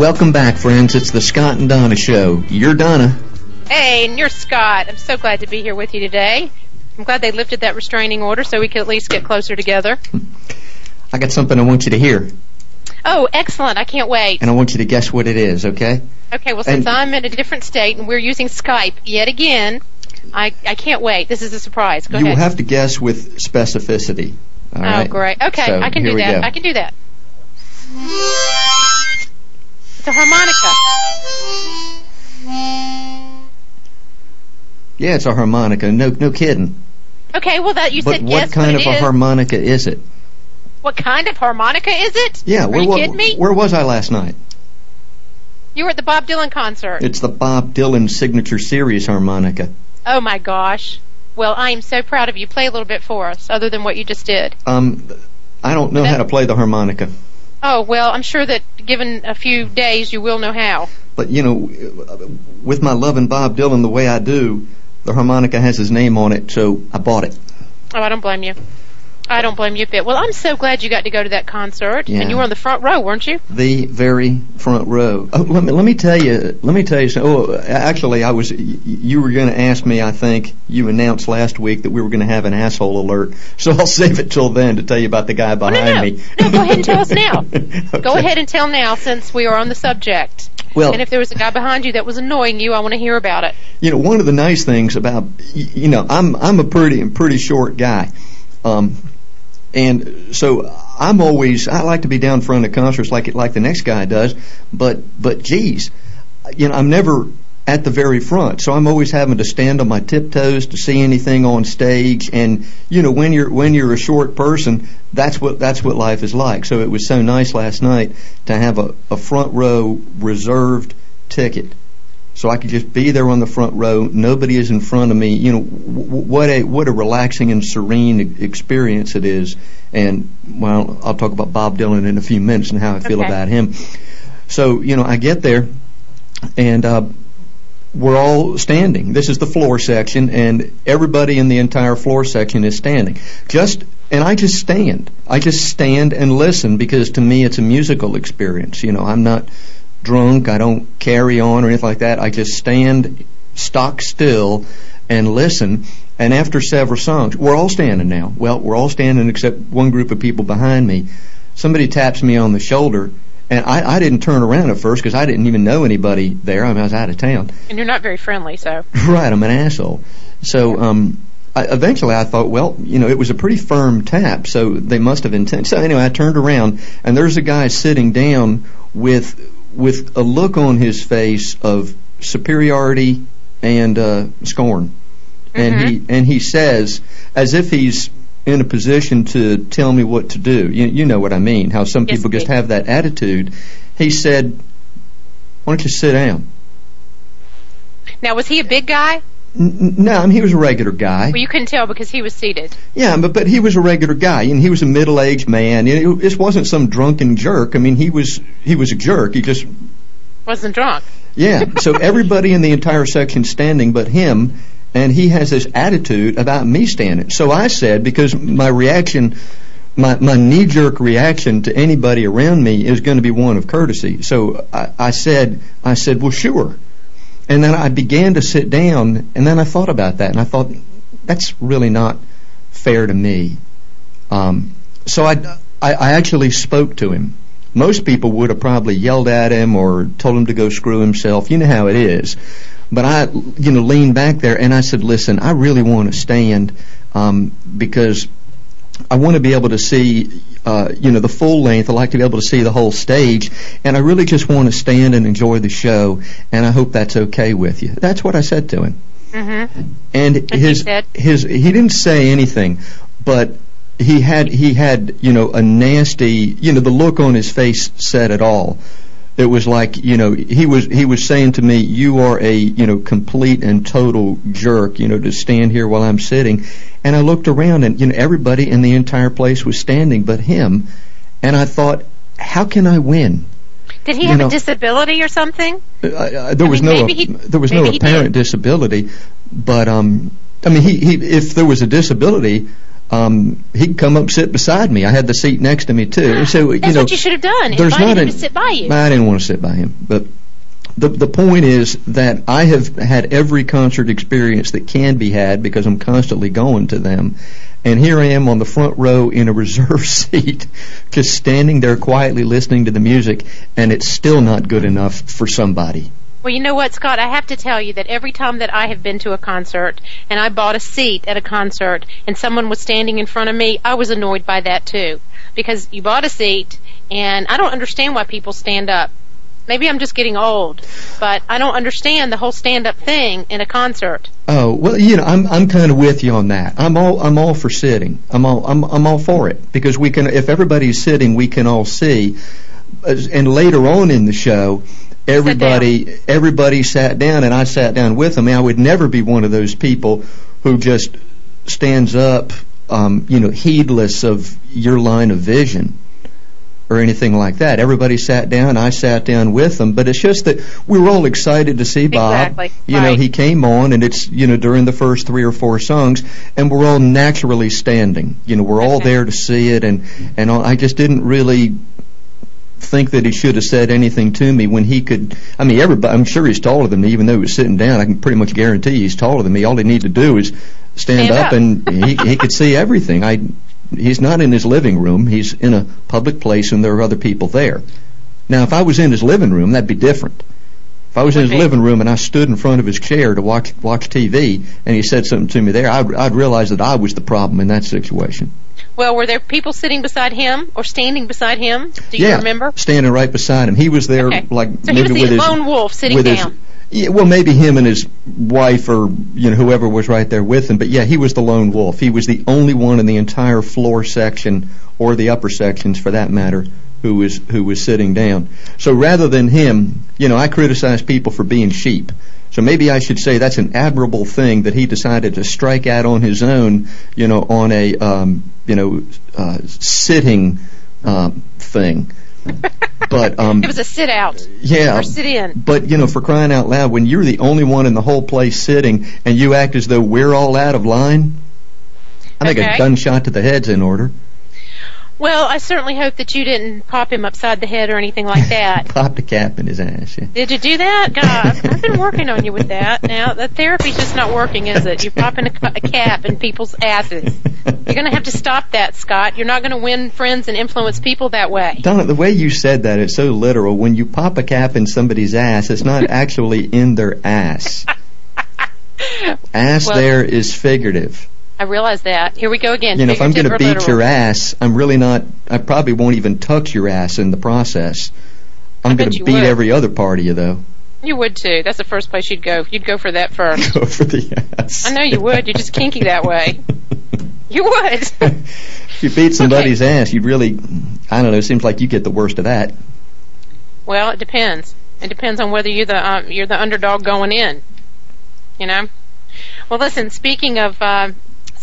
Welcome back, friends. It's the Scott and Donna Show. You're Donna. Hey, and you're Scott. I'm so glad to be here with you today. I'm glad they lifted that restraining order so we could at least get closer together. I got something I want you to hear, Oh, excellent. I can't wait. and I want you to guess what it is, okay? Okay, well, since and- I'm in a different state and we're using Skype yet again, I, I can't wait. This is a surprise. Go you ahead. will have to guess with specificity. All oh, right? great. Okay, So, I can do that. I can do that. It's a harmonica. Yeah, it's a harmonica. No, no kidding. Okay, well, that you but said what yes, kind but of a is. harmonica is it? What kind of harmonica is it? Yeah, Are where, you wa- kidding me? where was I last night? You were at the Bob Dylan concert. It's the Bob Dylan Signature Series harmonica. Oh my gosh. Well, I am so proud of you. Play a little bit for us, other than what you just did. Um, I don't know how to play the harmonica, Oh, well, I'm sure that given a few days, you will know how. but you know, with my loving Bob Dylan the way I do, the harmonica has his name on it, so I bought it. Oh, I don't blame you. I don't blame you a bit. Well, I'm so glad you got to go to that concert, Yeah. and you were on the front row, weren't you? the very front row. Oh, let me let me tell you. Let me tell you. some- Oh, actually, I was. You were going to ask me. I think you announced last week that we were going to have an asshole alert. So I'll save it till then to tell you about the guy Oh, behind no, no. me. No, go ahead and tell us now. Go ahead and tell now, since we are on the subject. Well, And if there was a guy behind you that was annoying you, I want to hear about it. you know, one of the nice things about you know, I'm I'm a pretty pretty short guy, um, and so I'm always I like to be down front of concerts like like the next guy does, but but geez, you know, I'm never at the very front, so I'm always having to stand on my tiptoes to see anything on stage. And you know, when you're when you're a short person, that's what that's what life is like. So it was so nice last night to have a, a front row reserved ticket so I could just be there on the front row. Nobody is in front of me. You know what a what a relaxing and serene experience it is. And well, I'll talk about Bob Dylan in a few minutes and how I feel Okay. about him. So you know, I get there, and uh, we're all standing. This is the floor section, and everybody in the entire floor section is standing. Just and I just stand. I just stand and listen because to me it's a musical experience. You know, I'm not drunk. I don't carry on or anything like that. I just stand stock still and listen. And after several songs, we're all standing now. Well, we're all standing except one group of people behind me. Somebody taps me on the shoulder, and I, I didn't turn around at first because I didn't even know anybody there. I, mean, I was out of town. And you're not very friendly, so. Right, I'm an asshole. So um, I, eventually I thought, well, you know, it was a pretty firm tap, so they must have intended. So anyway, I turned around, and there's a guy sitting down with with a look on his face of superiority and uh, scorn, and he and he says, as if he's in a position to tell me what to do. You, you know what I mean? How some Yes, people just have that attitude. He said, "Why don't you sit down?" Now, was he a big guy? No, I mean, he was a regular guy. Well, you couldn't tell because he was seated. Yeah, but but he was a regular guy, and he was a middle-aged man. You know, this wasn't some drunken jerk. I mean, he was he was a jerk. He just Wasn't drunk. yeah. So everybody in the entire section standing, but him, and he has this attitude about me standing. So I said because my reaction. My, my knee-jerk reaction to anybody around me is going to be one of courtesy. So I, I said, I said, well, sure. And then I began to sit down, and then I thought about that, and I thought, that's really not fair to me. Um, so I, I, I actually spoke to him. Most people would have probably yelled at him or told him to go screw himself. You know how it is. But I, you know, leaned back there and I said, listen, I really want to stand um, because I want to be able to see, uh, you know, the full length. I like to be able to see the whole stage, and I really just want to stand and enjoy the show. And I hope that's okay with you. That's what I said to him. Mm-hmm. And he his said? his he didn't say anything, but he had he had you know a nasty you know the look on his face said it all. It was like you know he was he was saying to me, "You are a you know complete and total jerk." You know to stand here while I'm sitting, and I looked around and you know everybody in the entire place was standing but him, and I thought, "How can I win?" Did he You have know- a disability or something? Uh, uh, there was mean, no he- there was maybe no apparent disability, but um, I mean, he, he if there was a disability, um, he'd come up sit beside me. I had the seat next to me too. So you That's know, what you should have done. there's Invited not him an- to sit by you. I didn't want to sit by him, but the the point is that I have had every concert experience that can be had because I'm constantly going to them. And here I am on the front row in a reserve seat, just standing there quietly listening to the music, and it's still not good enough for somebody. Well, you know what, Scott? I have to tell you that every time that I have been to a concert and I bought a seat at a concert and someone was standing in front of me, I was annoyed by that too. Because you bought a seat and I don't understand why people stand up. Maybe I'm just getting old, but I don't understand the whole stand up thing in a concert. Oh well, you know, I'm I'm kind of with you on that. I'm all I'm all for sitting. I'm all I'm I'm all for it because we can. If everybody's sitting, we can all see. And later on in the show, everybody everybody sat down, and I sat down with them. I would never be one of those people who just stands up, um, you know, heedless of your line of vision or anything like that. Everybody sat down. I sat down with them, but it's just that we were all excited to see Bob. Exactly, You know, he came on, and it's you know during the first three or four songs, and we're all naturally standing. You know, we're all there to see it, and and all, I just didn't really think that he should have said anything to me when he could. I mean, everybody. I'm sure he's taller than me, even though he was sitting down. I can pretty much guarantee he's taller than me. All he needed to do is stand, Stand up, up. and he he could see everything. I. He's not in his living room. He's in a public place, and there are other people there. Now, if I was in his living room, that'd be different. If I was in his living room and I stood in front of his chair to watch watch TV, and he said something to me there, I'd, I'd realize that I was the problem in that situation. Well, were there people sitting beside him or standing beside him? Do you yeah, remember? standing right beside him. He was there, Okay. like So he maybe with his lone wolf sitting with down. his. Yeah, well, maybe him and his wife, or you know, whoever was right there with him. But yeah, he was the lone wolf. He was the only one in the entire floor section, or the upper sections, for that matter, who was who was sitting down. So rather than him, you know, I criticize people for being sheep. So maybe I should say that's an admirable thing that he decided to strike out on his own, you know, on a um, you know uh, sitting um, thing. But um, It was a sit out yeah, or sit in. but you know, for crying out loud, when you're the only one in the whole place sitting, and you act as though we're all out of line, I think a gunshot to the head's in order. Well, I certainly hope that you didn't pop him upside the head or anything like that. Popped a cap in his ass. Yeah. Did you do that? God, I've, I've been working on you with that. Now, the therapy's just not working, is it? You're popping a, a cap in people's asses. You're going to have to stop that, Scott. You're not going to win friends and influence people that way. Donna, the way you said that, it's so literal. When you pop a cap in somebody's ass, it's not actually in their ass. Ass Well- there is figurative. I realize that. Here we go again. You know, if I'm going to beat literal. your ass, I'm really not. I probably won't even touch your ass in the process. I'm going to beat would. every other part of you, though. You would too. That's the first place you'd go. You'd go for that first. Go for the ass. I know you would. You're just kinky that way. You would. if you beat somebody's ass, you'd really, I don't know, it seems like you get the worst of that. Well, it depends. It depends on whether you're the uh, you're the underdog going in. You know. Well, listen. Speaking of uh,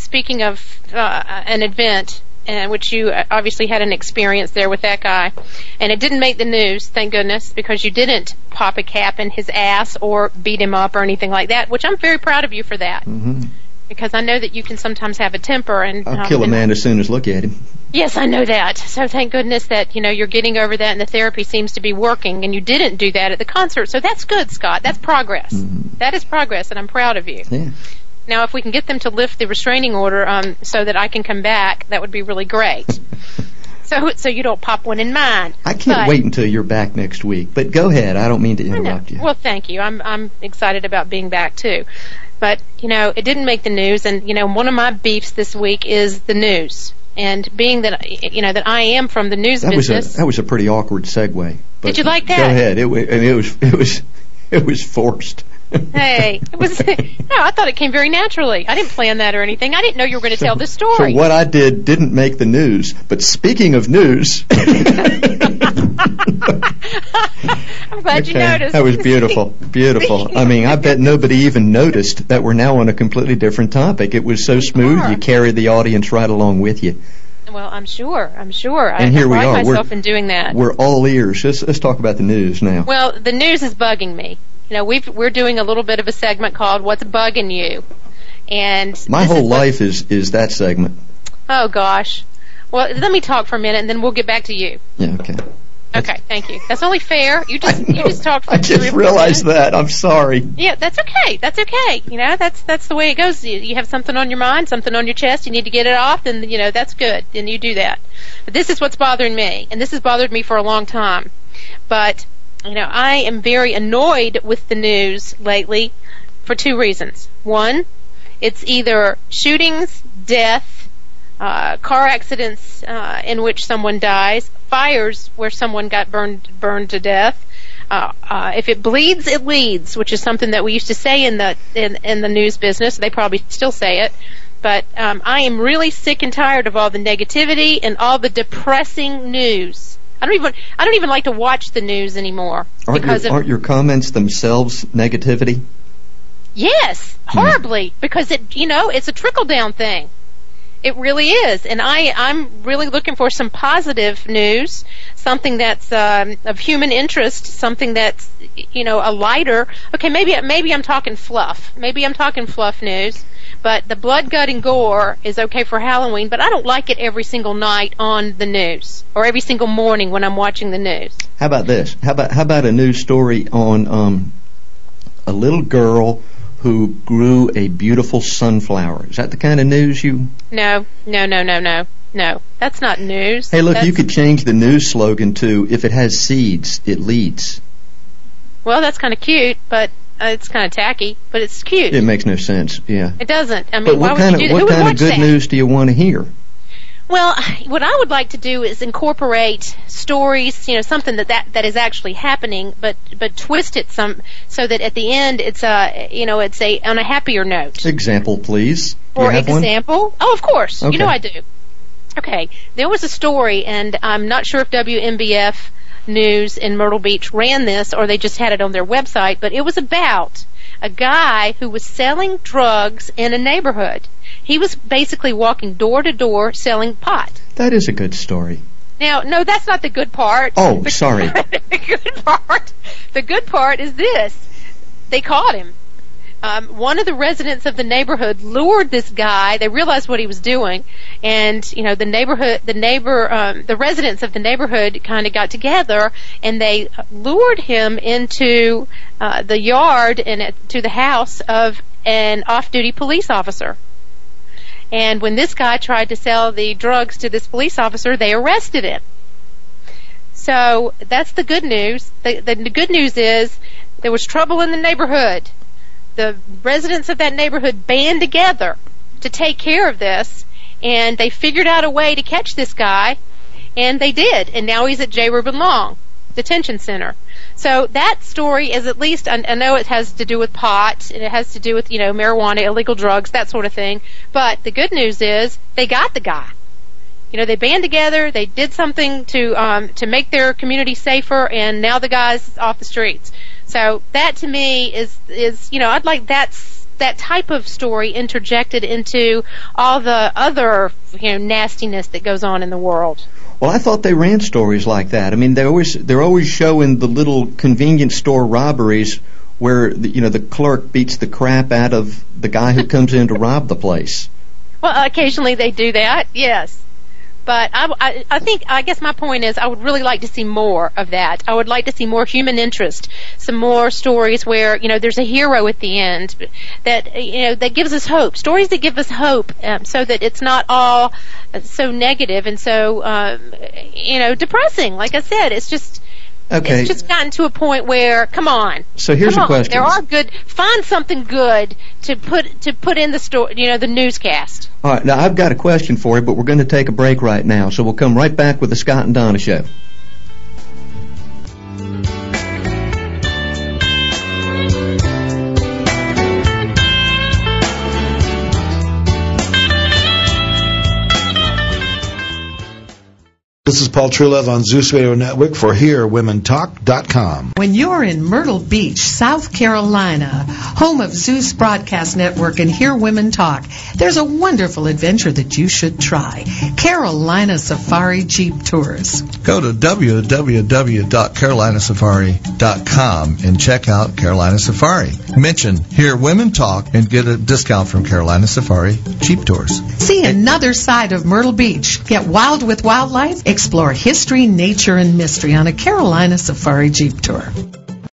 speaking of uh, an event, uh, which you uh, obviously had an experience there with that guy, and it didn't make the news, thank goodness, because you didn't pop a cap in his ass or beat him up or anything like that. Which I'm very proud of you for that, hmm because I know that you can sometimes have a temper and I'll um, kill a and- man as soon as look at him. Yes, I know that. So thank goodness that, you know, you're getting over that and the therapy seems to be working and you didn't do that at the concert. So that's good, Scott. That's progress. Mhm. That is progress and I'm proud of you. Yeah. Now, if we can get them to lift the restraining order um, so that I can come back, that would be really great. So so you don't pop one in mine. I can't But- wait until you're back next week. But go ahead. I don't mean to interrupt you. Well, thank you. I'm I'm excited about being back too. But, you know, it didn't make the news and, you know, one of my beefs this week is the news. And being that you know that I am from the news that was a that was a pretty awkward segue. But Did you like that? Go ahead. It it was it was it was forced. Hey, it was no. I thought it came very naturally. I didn't plan that or anything. I didn't know you were going to tell this story. So what I did didn't make the news. But speaking of news, I'm glad you noticed. That was beautiful, beautiful. I mean, I bet nobody even noticed that we're now on a completely different topic. It was so smooth, are. you carried the audience right along with you. well, I'm sure. I'm sure. I, And here I we are. We're- myself in doing that. We're all ears. Let's, let's talk about the news now. Well, the news is bugging me. You know, we've, we're doing a little bit of a segment called "What's Bugging You," and My whole is life is is that segment. Oh gosh. Well, let me talk for a minute, and then we'll get back to you. Yeah, okay. Okay, thank you. That's only fair. You just you just talked for I just realized that. I'm sorry. Yeah, that's okay. That's okay. You know, that's that's the way it goes. You, you have something on your mind, something on your chest. You need to get it off, then you know that's good. Then you do that. But this is what's bothering me, and this has bothered me for a long time. But you know, I am very annoyed with the news lately for two reasons. One, it's either shootings, death, uh, car accidents uh, in which someone dies, fires where someone got burned burned to death. Uh, uh, if it bleeds, it leads, which is something that we used to say in the in, in the news business. They probably still say it, but um, I am really sick and tired of all the negativity and all the depressing news. I don't even I don't even like to watch the news anymore Aren't because your, of aren't your comments themselves negativity? Yes, horribly, because it, you know, it's a trickle down thing. It really is, and I, I'm really looking for some positive news, something that's um, of human interest, something that's, you know, a lighter. Okay, maybe, maybe I'm talking fluff. Maybe I'm talking fluff news, but the blood, gut, and gore is okay for Halloween. But I don't like it every single night on the news or every single morning when I'm watching the news. How about this? How about how about a news story on um, a little girl who grew a beautiful sunflower? Is that the kind of news you? No, no, no, no, no, no. That's not news. Hey, look, you could change the news slogan to "If it has seeds, it leads." Well, that's kind of cute, but Uh, it's kind of tacky, but it's cute. It makes no sense. Yeah. It doesn't. I mean, But why what would kind you of what kind of good that? news do you want to hear? Well, what I would like to do is incorporate stories, you know, something that, that, that is actually happening, but but twist it some so that at the end it's a you know it's a on a happier note. Example, please. For have one? example, oh, of course, Okay. you know I do. Okay, there was a story, and I'm not sure if WMBF News in Myrtle Beach ran this or they just had it on their website, but it was about a guy who was selling drugs in a neighborhood. He was basically walking door to door selling pot. That is a good story. Now, no, that's not the good part. Oh, The- sorry. the good part. The good part is this: they caught him. Um, one of the residents of the neighborhood lured this guy. They realized what he was doing, and you know the neighborhood, the neighbor, um, the residents of the neighborhood kind of got together and they lured him into uh, the yard and to the house of an off-duty police officer. And when this guy tried to sell the drugs to this police officer, they arrested him. So that's the good news. The, the good news is there was trouble in the neighborhood. The residents of that neighborhood band together to take care of this, and they figured out a way to catch this guy, and they did. And now he's at J. Reuben Long Detention Center. So that story is at least, I, know it has to do with pot, and it has to do with, you know, marijuana, illegal drugs, that sort of thing. But the good news is they got the guy. You know, they band together, they did something to um, to make their community safer, and now the guy's off the streets. So that to me is is you know I'd like that's that type of story interjected into all the other you know nastiness that goes on in the world. Well, I thought they ran stories like that. I mean, they always they're always showing the little convenience store robberies where the, you know the clerk beats the crap out of the guy who comes in to rob the place. Well, occasionally they do that, yes. But I, I, I think, I guess my point is, I would really like to see more of that. I would like to see more human interest, some more stories where you know there's a hero at the end that you know that gives us hope. Stories that give us hope, um, so that it's not all uh, so negative and so um, you know depressing. Like I said, it's just. Okay. It's just gotten to a point where, come on. So here's come a on, question. There are good. Find something good to put to put in the story. You know, the newscast. All right, now I've got a question for you, but we're going to take a break right now, so we'll come right back with the Scott and Donna show. This is Paul Trulev on Zeus Radio Network for HearWomenTalk.com. When you're in Myrtle Beach, South Carolina, home of Zeus Broadcast Network and Hear Women Talk, there's a wonderful adventure that you should try. Carolina Safari Jeep Tours. Go to www.carolinasafari.com and check out Carolina Safari. Mention Hear Women Talk and get a discount from Carolina Safari Jeep Tours. See another side of Myrtle Beach. Get wild with wildlife. Explore history, nature, and mystery on a Carolina Safari Jeep Tour.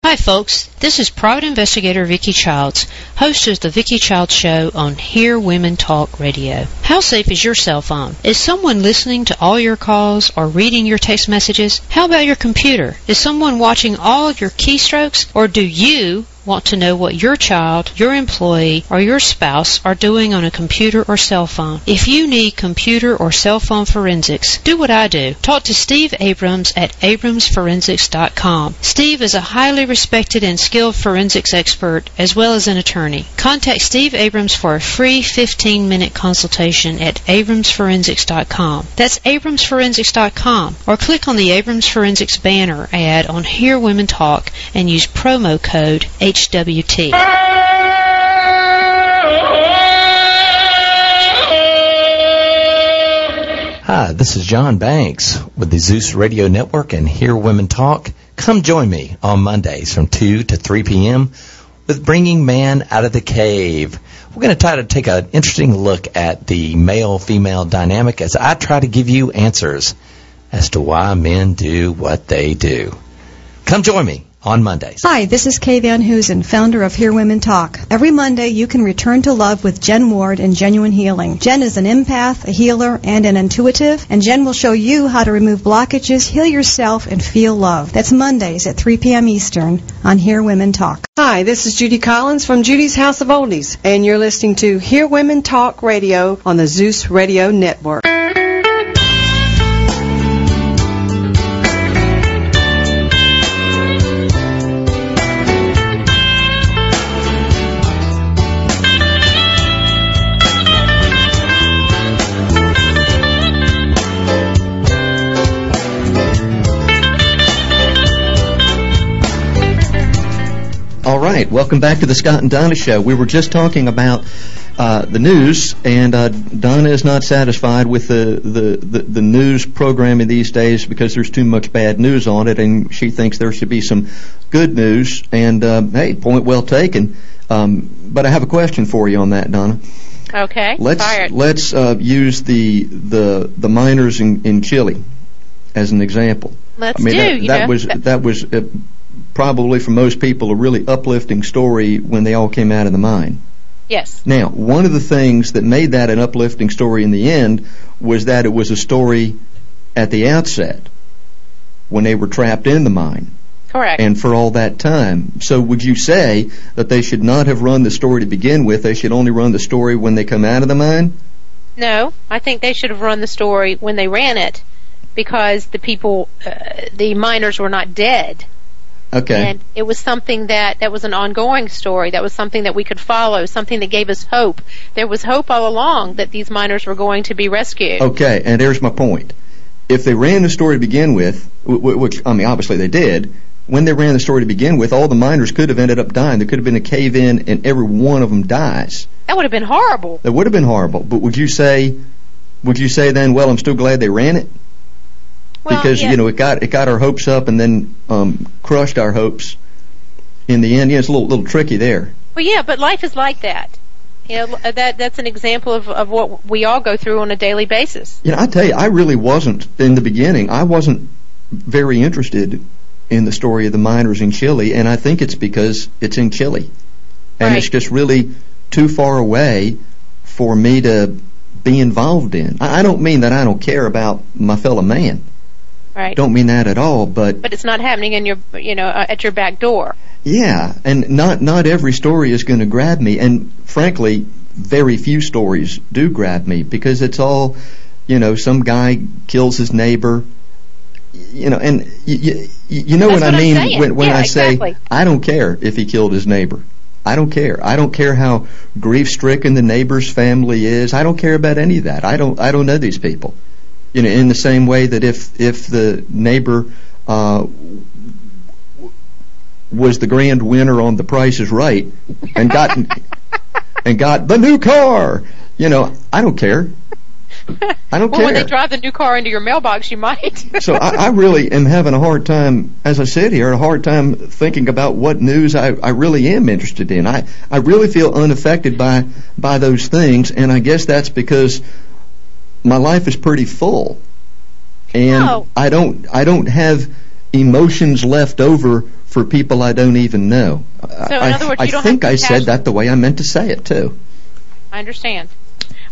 Hi, folks. This is private investigator Vicki Childs, host of the Vicki Childs Show on Hear Women Talk Radio. How safe is your cell phone? Is someone listening to all your calls or reading your text messages? How about your computer? Is someone watching all of your keystrokes? Or do you want to know what your child, your employee, or your spouse are doing on a computer or cell phone. If you need computer or cell phone forensics, do what I do. Talk to Steve Abrams at abramsforensics.com. Steve is a highly respected and skilled forensics expert as well as an attorney. Contact Steve Abrams for a free 15-minute consultation at abramsforensics.com. That's abramsforensics.com or click on the Abrams Forensics banner ad on Hear Women Talk and use promo code HWT. Hi, this is John Banks with the Zeus Radio Network and Hear Women Talk. Come join me on Mondays from 2 to 3 p.m. with Bringing Man Out of the Cave. We're going to try to take an interesting look at the male-female dynamic as I try to give you answers as to why men do what they do. Come join me on Mondays. Hi, this is Kay Van Hoosen, founder of Hear Women Talk. Every Monday, you can return to love with Jen Ward and Genuine Healing. Jen is an empath, a healer, and an intuitive, and Jen will show you how to remove blockages, heal yourself, and feel love. That's Mondays at 3 p.m. Eastern on Hear Women Talk. Hi, this is Judy Collins from Judy's House of Oldies, and you're listening to Hear Women Talk Radio on the Zeus Radio Network. Right, welcome back to the Scott and Donna Show. We were just talking about uh, the news, and uh, Donna is not satisfied with the, the, the, the news programming these days because there's too much bad news on it, and she thinks there should be some good news. And uh, hey, point well taken. Um, but I have a question for you on that, Donna. Okay. Let's Fired. let's uh, use the the the miners in, in Chile as an example. Let's I mean, do. that, you that was that was uh, probably for most people a really uplifting story when they all came out of the mine. yes. Now, one of the things that made that an uplifting story in the end was that it was a story at the outset when they were trapped in the mine Correct. and for all that time. So would you say that they should not have run the story to begin with? They should only run the story when they come out of the mine? No, I think they should have run the story when they ran it because the people, uh, the miners were not dead. Okay. And it was something that, that was an ongoing story. That was something that we could follow, something that gave us hope. There was hope all along that these miners were going to be rescued. Okay, and there's my point. If they ran the story to begin with, wh- wh- which, I mean, obviously they did, when they ran the story to begin with, all the miners could have ended up dying. There could have been a cave in and every one of them dies. That would have been horrible. That would have been horrible. But would you say, would you say then, well, I'm still glad they ran it? Well, because, yeah. you know, it got, it got our hopes up and then, um, crushed our hopes in the end. Yeah, it's a little, little tricky there. Well, yeah, but life is like that. You know, uh, that that's an example of, of what we all go through on a daily basis. You know, I tell you, I really wasn't in the beginning. I wasn't very interested in the story of the miners in Chile, and I think it's because it's in Chile, and Right. it's just really too far away for me to be involved in. I I don't mean that I don't care about my fellow man. Right. Don't mean that at all. But But it's not happening in your, you know, uh, at your back door. yeah, and not not every story is going to grab me, and frankly, very few stories do grab me because it's all, you know, some guy kills his neighbor, you know, and you you, you know That's what I mean saying. when when Yeah, I say exactly. I don't care if he killed his neighbor. I don't care. I don't care how grief stricken the neighbor's family is. I don't care about any of that. I don't I don't know these people. You know, in the same way that if if the neighbor uh, was the grand winner on The Price is Right and got and got the new car. You know, I don't care. I don't well, care. when they drive the new car into your mailbox, you might. so I, I really am having a hard time, as I said here, a hard time thinking about what news I, I really am interested in. I, I really feel unaffected by by those things, and I guess that's because my life is pretty full, and. I don't I don't have emotions left over for people I don't even know. So, in I, other words, I you don't think I said that the way I meant to say it too. I understand.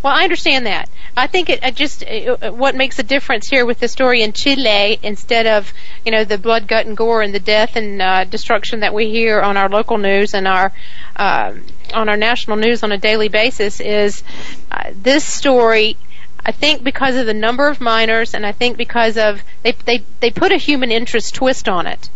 Well, I understand that. I think it, it just uh, what makes a difference here with the story in Chile instead of you know the blood, gut, and gore and the death and uh, destruction that we hear on our local news and our uh, on our national news on a daily basis is uh, this story. I think because of the number of miners, and I think because of they they they put a human interest twist on it,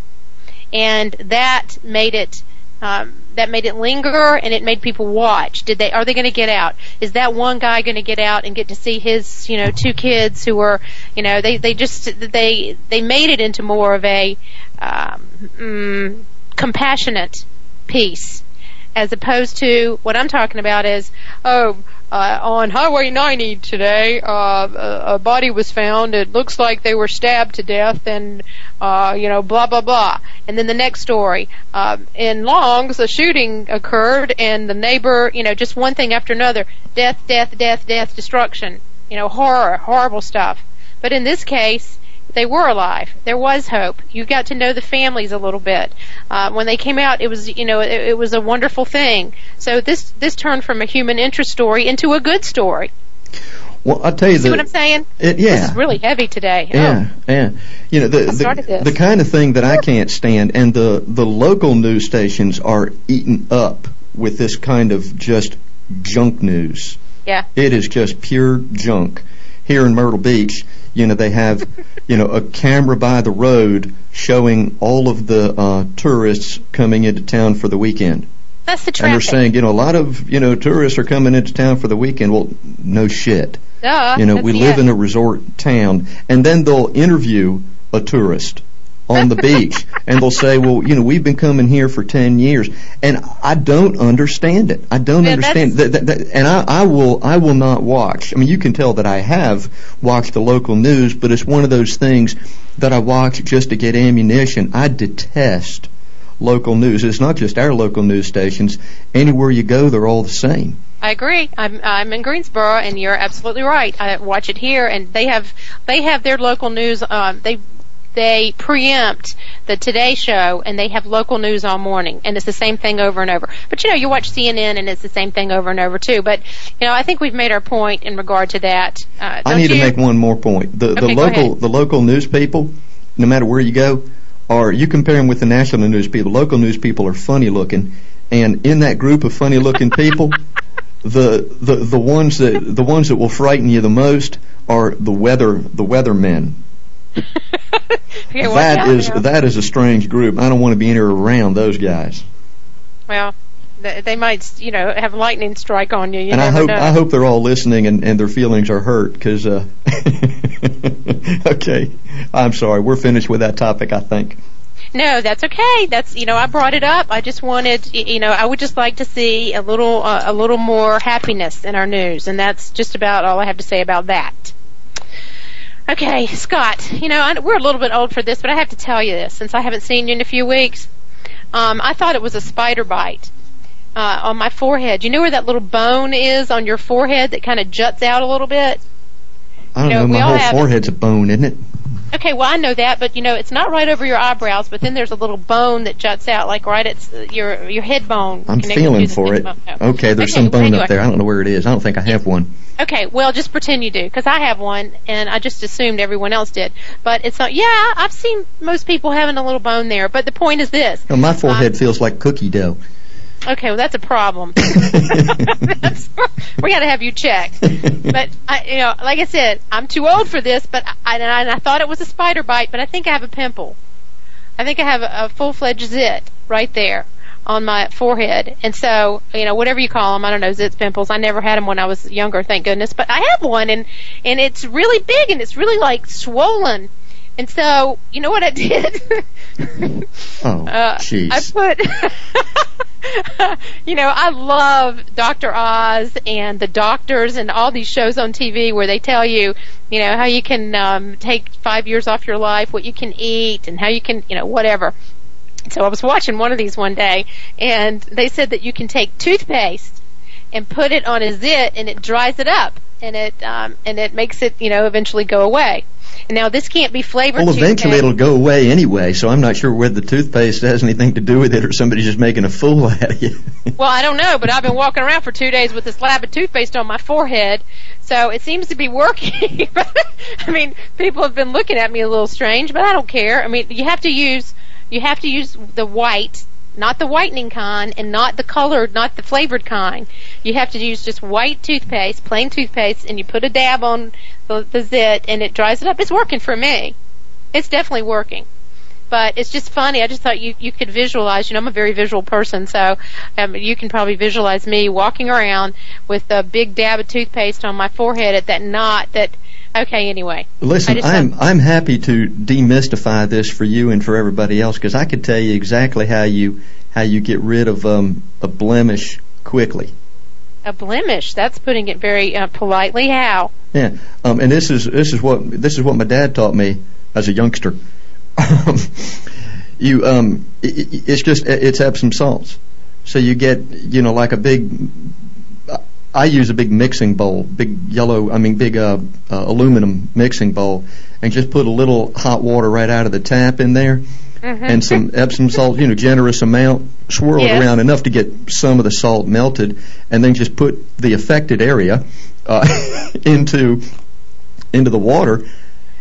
and that made it um, that made it linger and it made people watch. Did they are they going to get out? Is that one guy going to get out and get to see his you know two kids who were you know they they just they they made it into more of a um, mm, compassionate piece as opposed to what I'm talking about is oh uh, on Highway 90 today, uh, a, a body was found. It looks like they were stabbed to death, and uh, you know, blah blah blah. And then the next story, um, in Longs, a shooting occurred, and the neighbor, you know, just one thing after another, death, death, death, death, destruction. You know, horror, horrible stuff. But in this case, they were alive. There was hope. You got to know the families a little bit. Uh, when they came out, it was you know it, it was a wonderful thing. So this this turned from a human interest story into a good story. Well, I'll tell you See the what I'm saying? it, yeah. This is really heavy today. Yeah, yeah. You know, the the, the kind of thing that I can't stand, and the the local news stations are eaten up with this kind of just junk news. Yeah. It is just pure junk. Here in Myrtle Beach, you know, they have, you know, a camera by the road showing all of the uh, tourists coming into town for the weekend. That's the truth. And they're saying, you know, a lot of, you know, tourists are coming into town for the weekend. Well, no shit. Duh. You know, we live end. in a resort town, and then they'll interview a tourist on the beach, and they'll say, "Well, you know, we've been coming here for ten years," and I don't understand it. I don't Yeah, understand that, that, that, and I, I will, I will not watch. I mean, you can tell that I have watched the local news, but it's one of those things that I watch just to get ammunition. I detest local news. It's not just our local news stations. Anywhere you go, they're all the same. I agree. I'm I'm in Greensboro, and you're absolutely right. I watch it here, and they have they have their local news. Um, they they preempt the Today Show, and they have local news all morning, and it's the same thing over and over. But you know, you watch CNN, and it's the same thing over and over too. But you know, I think we've made our point in regard to that. Uh, I need to make one more point. The the Okay, go local the local news people, no matter where you go, are you compare them with the national news people? Local news people are funny looking, and in that group of funny looking people, the the the ones that the ones that will frighten you the most are the weather the weathermen. Okay, That is now. that is a strange group. I don't want to be anywhere around those guys. Well, th- they might, you know, have a lightning strike on you. You and I hope know. I hope they're all listening and, and their feelings are hurt because. Uh, okay, I'm sorry. We're finished with that topic. I think. No, that's okay. That's you know I brought it up. I just wanted you know I would just like to see a little uh, a little more happiness in our news, and that's just about all I have to say about that. Okay, Scott. You know I, we're a little bit old for this, but I have to tell you this since I haven't seen you in a few weeks. Um, I thought it was a spider bite uh, on my forehead. You know where that little bone is on your forehead that kind of juts out a little bit? I don't You know, know. My whole have- forehead's a bone, isn't it? Okay, well I know that, but you know it's not right over your eyebrows. But then there's a little bone that juts out, like right at your your head bone. I'm feeling for it. bone. Okay, there's Okay, some bone anyway. up there. I don't know where it is. I don't think I have one. Okay, well just pretend you do, because I have one, and I just assumed everyone else did. But it's not. Yeah, I've seen most people having a little bone there. But the point is this. No, my forehead Um, feels like cookie dough. Okay, well that's a problem. That's- we got to have you checked. But I, you know, like I said, I'm too old for this. But I, and I, and I thought it was a spider bite, but I think I have a pimple. I think I have a, a full-fledged zit right there on my forehead. And so, you know, whatever you call them, I don't know, zits, pimples. I never had them when I was younger, thank goodness. But I have one, and and it's really big, and it's really like swollen. And so, you know what I did? Oh, Uh, jeez. I put, you know, I love Dr. Oz and the doctors and all these shows on TV where they tell you, you know, how you can um, take five years off your life, what you can eat, and how you can, you know, whatever. So I was watching one of these one day, and they said that you can take toothpaste and put it on a zit, and it dries it up, and it um, and it makes it, you know, eventually go away. And now this can't be flavored. Well, eventually it'll go away anyway, so I'm not sure whether the toothpaste has anything to do with it or somebody's just making a fool out of you. Well, I don't know, but I've been walking around for two days with this slab of toothpaste on my forehead, so it seems to be working. I mean, people have been looking at me a little strange, but I don't care. I mean, you have to use you have to use the white, not the whitening kind, and not the colored, not the flavored kind. You have to use just white toothpaste, plain toothpaste, and you put a dab on the, the zit, and it dries it up. It's working for me. It's definitely working but it's just funny. I just thought you you could visualize. You know, I'm a very visual person, so um, you can probably visualize me walking around with a big dab of toothpaste on my forehead at that knot. That okay. Anyway, Listen, I'm thought- I'm happy to demystify this for you and for everybody else because I could tell you exactly how you how you get rid of um, a blemish quickly. A blemish. That's putting it very uh, politely. How? Yeah, um, and this is this is what this is what my dad taught me as a youngster. you um, i i it's just it's Epsom salts. So you get you know like a big. I use a big mixing bowl, big yellow, I mean big uh, uh, aluminum mixing bowl, and just put a little hot water right out of the tap in there, and some Epsom salt, you know, generous amount, swirl Yes. it around enough to get some of the salt melted, and then just put the affected area uh, into into the water,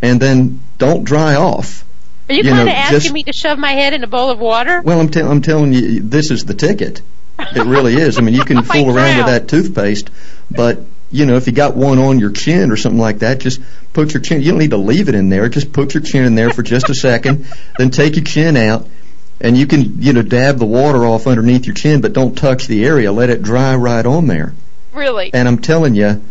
and then don't dry off. Are you, You kind of asking just- me to shove my head in a bowl of water? Well, I'm, I'm telling you, this is the ticket. It really is. I mean, you can fool might around with that toothpaste, but you know, if you got one on your chin or something like that, just put your chin. You don't need to leave it in there. Just put your chin in there for just a second, then take your chin out, and you can you know dab the water off underneath your chin, but don't touch the area. Let it dry right on there. Really? And I'm telling you,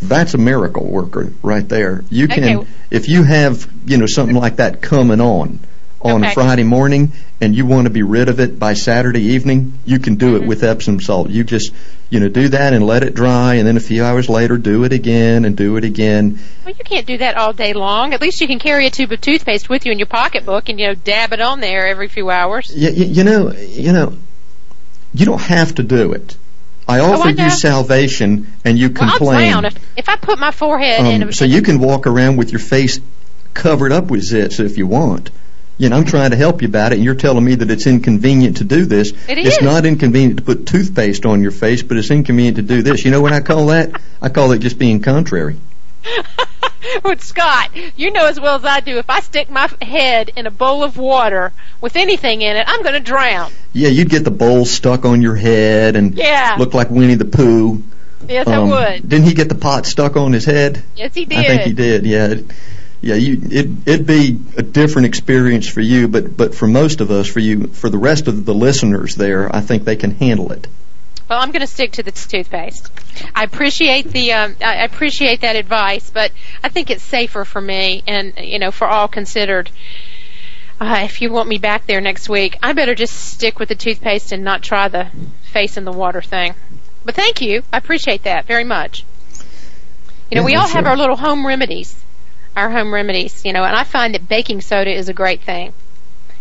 that's a miracle worker right there. You can, Okay. if you have, you know, something like that coming on on Okay. Friday morning, and you want to be rid of it by Saturday evening, you can do it Mm-hmm. with Epsom salt. You just, you know, do that and let it dry, and then a few hours later, do it again and do it again. Well, you can't do that all day long. At least you can carry a tube of toothpaste with you in your pocketbook and you know dab it on there every few hours. You, you, you know, you know, you don't have to do it. I Oh, I you salvation, and you Well, I'll complain. drown if if I put my forehead in. Um, a, so you can walk around with your face covered up with zits if you want. You know, I'm trying to help you about it, and you're telling me that it's inconvenient to do this. It It's not inconvenient to put toothpaste on your face, but it's inconvenient to do this. You know what I call that? I call it just being contrary. But Scott, you know as well as I do, if I stick my head in a bowl of water with anything in it, I'm going to drown. Yeah, you'd get the bowl stuck on your head and Yeah. look like Winnie the Pooh. Yes, Um, I would. Didn't he get the pot stuck on his head? Yes, he did. I think he did. Yeah, yeah. You, it, it'd be a different experience for you, but but for most of us, for you, for the rest of the listeners there, I think they can handle it. Well, I'm going to stick to the toothpaste. I appreciate the um, I appreciate that advice, but I think it's safer for me and you know for all considered. Uh, if you want me back there next week, I better just stick with the toothpaste and not try the face in the water thing. But thank you, I appreciate that very much. You know, Yeah, we all have our little home remedies, our home remedies. You know, and I find that baking soda is a great thing.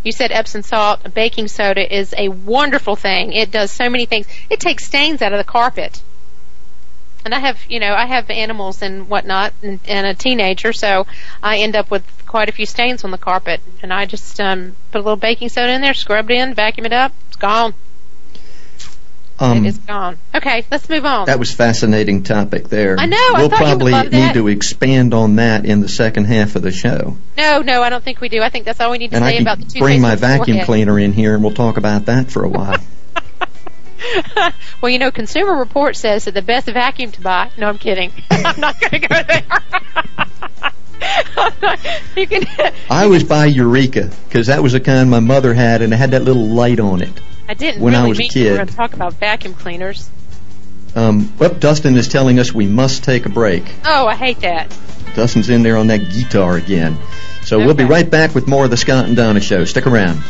You said Epsom salt. Baking soda is a wonderful thing. It does so many things. It takes stains out of the carpet. And I have, you know, I have animals and whatnot, and, and a teenager, so I end up with quite a few stains on the carpet. And I just um, put a little baking soda in there, scrub it in, vacuum it up. It's gone. Um, it is gone. Okay, let's move on. that was fascinating topic there. I know, I We'll would probably need to expand on that in the second half of the show, no, no, I don't think we do. I think that's all we need to and I say about the can bring my vacuum cleaner in here, and we'll talk about that for a while. well, you know, Consumer Report says that the best vacuum to buy. No, I'm kidding. I'm not going to go there. you can. I was by Eureka because that was the kind my mother had, and it had that little light on it. I didn't when I really was a mean we were kid. going to talk about vacuum cleaners. Um, well, Dustin is telling us we must take a break. Oh, I hate that. Dustin's in there on that guitar again. So we'll be right back with more of the Scott and Donna Show. Stick around.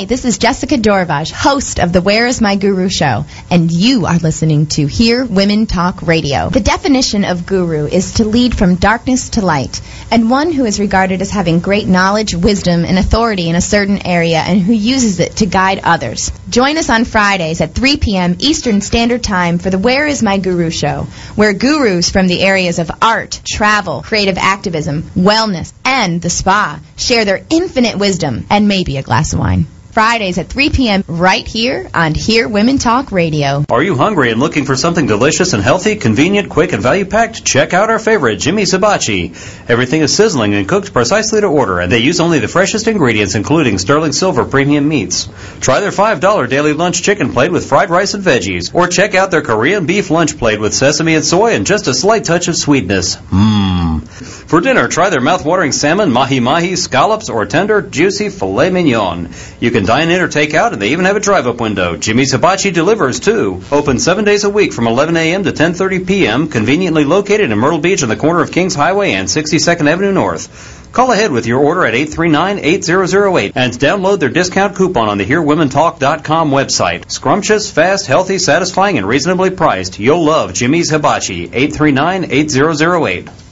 Hi, this is Jessica Dorvaj, host of the Where is My Guru show, and you are listening to Hear Women Talk Radio. The definition of guru is to lead from darkness to light, and one who is regarded as having great knowledge, wisdom, and authority in a certain area and who uses it to guide others. Join us on Fridays at 3 p.m. Eastern Standard Time for the Where is My Guru show, where gurus from the areas of art, travel, creative activism, wellness, and the spa share their infinite wisdom and maybe a glass of wine. Fridays at 3 p.m. right here on Hear Women Talk Radio. Are you hungry and looking for something delicious and healthy, convenient, quick, and value packed? Check out our favorite, Jimmy's Hibachi. Everything is sizzling and cooked precisely to order, and they use only the freshest ingredients, including sterling silver premium meats. Try their $5 daily lunch chicken plate with fried rice and veggies, or check out their Korean beef lunch plate with sesame and soy and just a slight touch of sweetness. Mmm. For dinner, try their mouth-watering salmon, mahi-mahi, scallops, or tender, juicy filet mignon. You can dine in or take out, and they even have a drive-up window. Jimmy's Hibachi delivers, too. Open seven days a week from 11 a.m. to 10.30 p.m., conveniently located in Myrtle Beach on the corner of Kings Highway and 62nd Avenue North. Call ahead with your order at 839-8008 and download their discount coupon on the HearWomenTalk.com website. Scrumptious, fast, healthy, satisfying, and reasonably priced. You'll love Jimmy's Hibachi. 839-8008.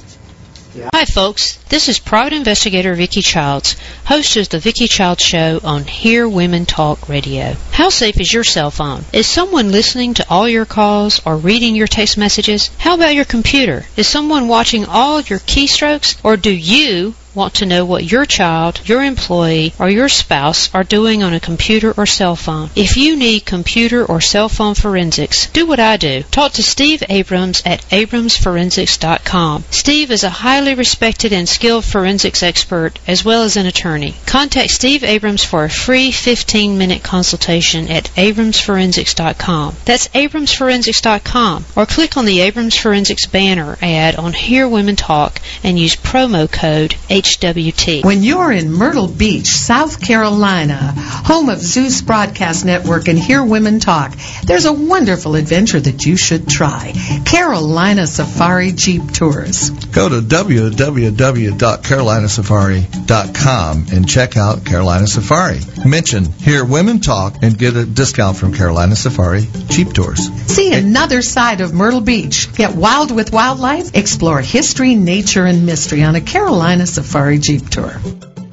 Hi, folks. This is private investigator Vicki Childs, host of the Vicki Childs Show on Hear Women Talk Radio. How safe is your cell phone? Is someone listening to all your calls or reading your text messages? How about your computer? Is someone watching all of your keystrokes? Or do you want to know what your child, your employee, or your spouse are doing on a computer or cell phone? If you need computer or cell phone forensics, do what I do. Talk to Steve Abrams at abramsforensics.com. Steve is a highly respected and skilled forensics expert as well as an attorney. Contact Steve Abrams for a free 15-minute consultation at abramsforensics.com. That's abramsforensics.com or click on the Abrams Forensics banner ad on Hear Women Talk and use promo code HWT. When you're in Myrtle Beach, South Carolina, home of Zeus Broadcast Network and Hear Women Talk, there's a wonderful adventure that you should try. Carolina Safari Jeep Tours. Go to www.carolinasafari.com and check out Carolina Safari. Mention Hear Women Talk and get a discount from Carolina Safari Jeep Tours. See another side of Myrtle Beach. Get wild with wildlife. Explore history, nature, and mystery on a Carolina Safari Jeep Tour.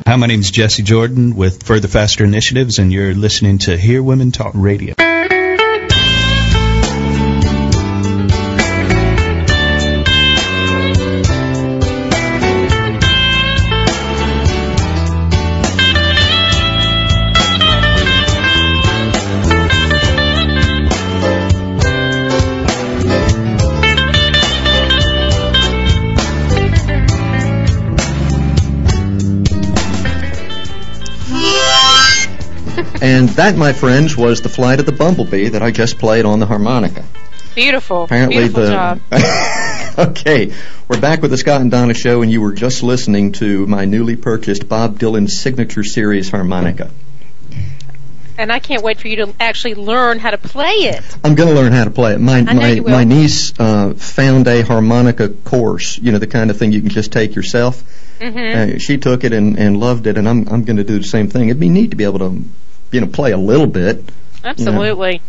Hi, my name is Jesse Jordan with Further Faster Initiatives, and you're listening to Hear Women Talk Radio. And that, my friends, was the flight of the bumblebee that I just played on the harmonica. Beautiful. Apparently Beautiful the job. okay, we're back with the Scott and Donna show, and you were just listening to my newly purchased Bob Dylan signature series harmonica. And I can't wait for you to actually learn how to play it. I'm going to learn how to play it. My my my niece uh, found a harmonica course. You know, the kind of thing you can just take yourself. Mm-hmm. Uh, she took it and, and loved it, and I'm I'm going to do the same thing. It'd be neat to be able to, you know, play a little bit. Absolutely.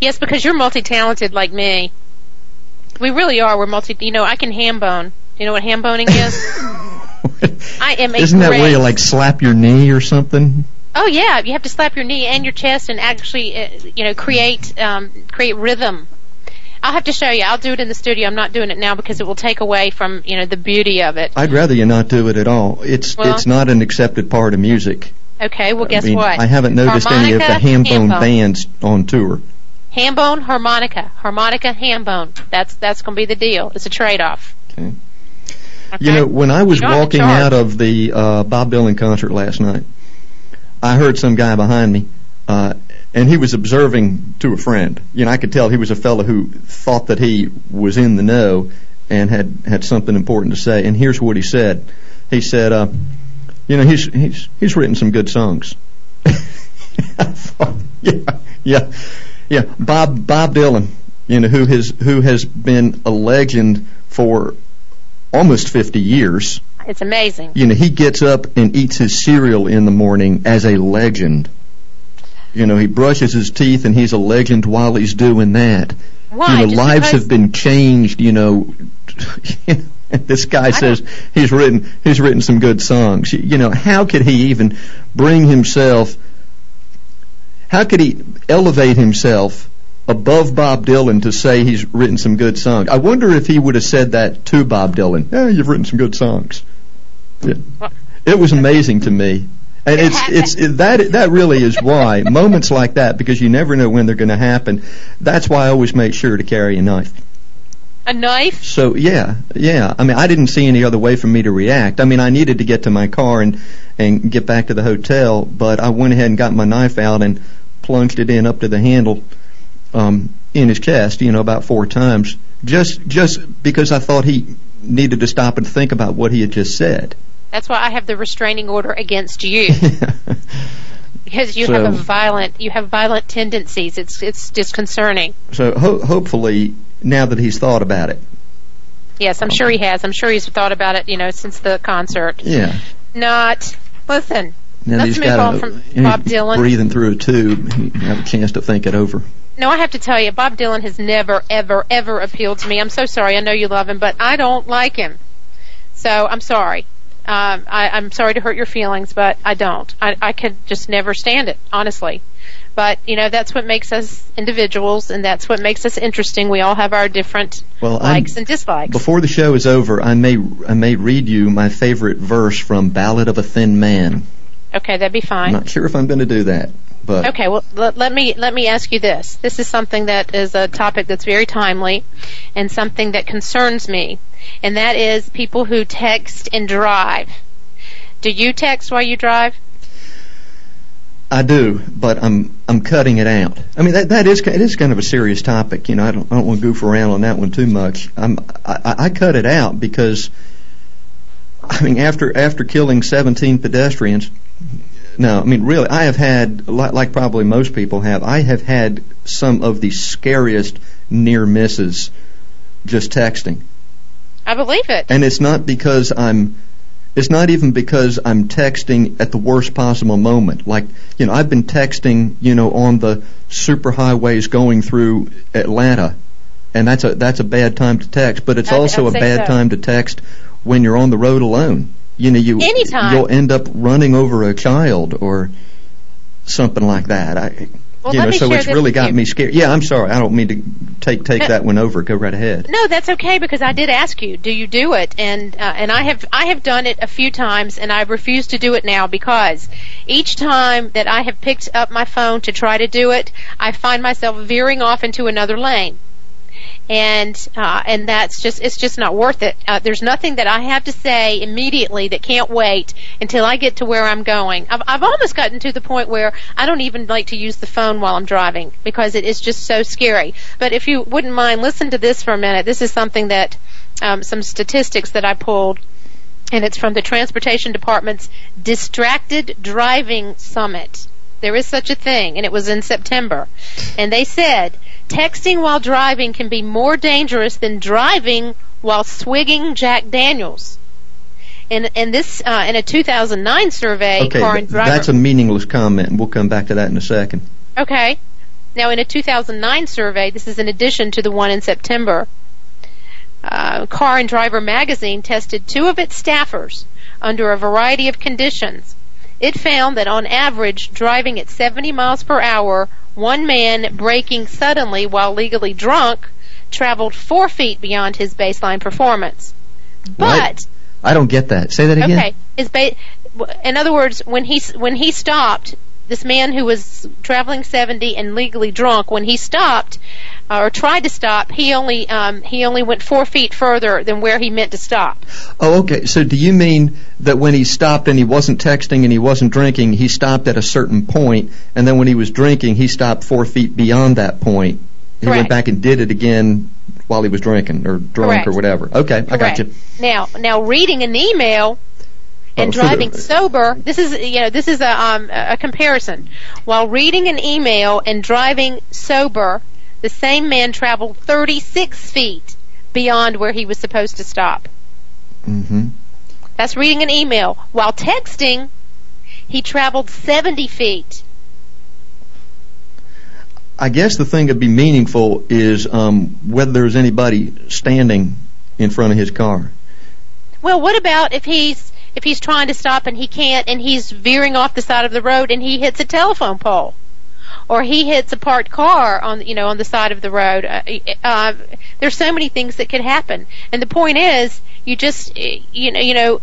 Yes, because you're multi-talented like me. We really are. We're multi. You know, I can ham bone. You know what ham boning is? I am a Isn't that where you like slap your knee or something? Oh yeah, you have to slap your knee and your chest and actually, uh, you know, create um, create rhythm. I'll have to show you. I'll do it in the studio. I'm not doing it now because it will take away from you know the beauty of it. I'd rather you not do it at all. It's Well- it's not an accepted part of music. Okay, well guess I mean, what? I haven't noticed any of the Harmonica, ham bone ham bands on tour. Ham bone, harmonica, harmonica, ham bone. That's that's going to be the deal. It's a trade off. Okay. You know, when I was You don't have to walking out of the uh, Bob Dylan concert last night, I heard some guy behind me, uh, and he was observing to a friend. You know, I could tell he was a fellow who thought that he was in the know, and had had something important to say. And here's what he said. He said, uh, "You know, he's he's he's written some good songs." Thought, yeah, yeah, yeah. Bob Bob Dylan, you know, who has who has been a legend for almost 50 years. It's amazing. You know, he gets up and eats his cereal in the morning as a legend. You know, he brushes his teeth and he's a legend while he's doing that. Why? You know, Just lives because- have been changed, you know. this guy says he's written he's written some good songs. You know, how could he even bring himself how could he elevate himself above Bob Dylan to say he's written some good songs? I wonder if he would have said that to Bob Dylan. Yeah, you've written some good songs. Yeah. It was amazing to me. And it's it's it, that that really is why moments like that because you never know when they're going to happen. That's why I always make sure to carry a knife. A knife? So yeah, yeah. I mean, I didn't see any other way for me to react. I mean, I needed to get to my car and and get back to the hotel, but I went ahead and got my knife out and plunged it in up to the handle um, in his chest. You know, about four times, just just because I thought he needed to stop and think about what he had just said. That's why I have the restraining order against you. because you So- have a violent you have violent tendencies. It's it's disconcerting. So ho- hopefully, now that he's thought about it, Yes, I'm sure he has. I'm sure he's thought about it, you know, since the concert. yeah. Not listen. Now let's move on a, from Bob Dylan. breathing through a tube, he have a chance to think it over. No, I have to tell you, Bob Dylan has never, ever, ever appealed to me. I'm so sorry. I know you love him, but I don't like him. So I'm sorry. Um, I, I'm sorry to hurt your feelings, but I don't. I, I could just never stand it, honestly. But you know, that's what makes us individuals, and that's what makes us interesting. We all have our different Well, I'm- likes and dislikes. Before the show is over, I may I may read you my favorite verse from Ballad of a Thin Man. Okay, that'd be fine. I'm not sure if I'm going to do that, but Okay, well, let, let me let me ask you this. This is something that is a topic that's very timely, and something that concerns me, and that is people who text and drive. Do you text while you drive? I do. But I'm I'm cutting it out. I mean that that is it is kind of a serious topic. You know, I don't I don't want to goof around on that one too much. I'm I, I I cut it out because I mean after after killing 17 pedestrians. No, I mean really, I have had like, like probably most people have. I have had some of the scariest near misses just texting. I believe it. And it's not because I'm it's not even because I'm texting at the worst possible moment. Like, you know, I've been texting, you know, on the super highways going through Atlanta. And that's a that's a bad time to text, but it's I'd- also I'd a bad so. time to text when you're on the road alone. You know, you Anytime. you'll end up running over a child or something like that. I Well, you know, so it's really got me scared. Yeah, I'm sorry. I don't mean to take take No. that one over. Go right ahead. No, that's okay because I did ask you, do you do it? And uh, and I have I have done it a few times, and I refuse to do it now because each time that I have picked up my phone to try to do it, I find myself veering off into another lane. And uh, and that's just it's just not worth it. Uh, there's nothing that I have to say immediately that can't wait until I get to where I'm going. I've I've almost gotten to the point where I don't even like to use the phone while I'm driving because it is just so scary. But if you wouldn't mind, listen to this for a minute. This is something that um, some statistics that I pulled, and it's from the Transportation Department's Distracted Driving Summit. There is such a thing, and it was in September. And they said texting while driving can be more dangerous than driving while swigging Jack Daniels. In, in this, uh, in a 2009 survey, Okay, car and driver. that's a meaningless comment. We'll come back to that in a second. Okay. Now, in a 2009 survey, this is in addition to the one in September, uh, Car and Driver magazine tested two of its staffers under a variety of conditions. It found that on average, driving at 70 miles per hour, one man braking suddenly while legally drunk traveled four feet beyond his baseline performance. But What? I don't get that. Say that again. Okay. His ba- in other words, when he when he stopped, this man who was traveling 70 and legally drunk, when he stopped uh, or tried to stop, he only um, he only went four feet further than where he meant to stop. Oh, okay. So do you mean that when he stopped and he wasn't texting and he wasn't drinking, he stopped at a certain point, and then when he was drinking, he stopped four feet beyond that point? He Correct. went back and did it again while he was drinking or drunk Correct. or whatever. Okay, I got you. Now, now reading an email and driving sober. This is you know this is a um, a comparison. While reading an email and driving sober, the same man traveled 36 feet beyond where he was supposed to stop. mm-hmm. That's reading an email. While texting, he traveled 70 feet. I guess the thing that'd be meaningful is um, whether there's anybody standing in front of his car. Well, what about if he's if he's trying to stop and he can't and he's veering off the side of the road and he hits a telephone pole? Or he hits a parked car on you know on the side of the road. Uh, uh, there's so many things that could happen, and the point is, you just uh, you know you know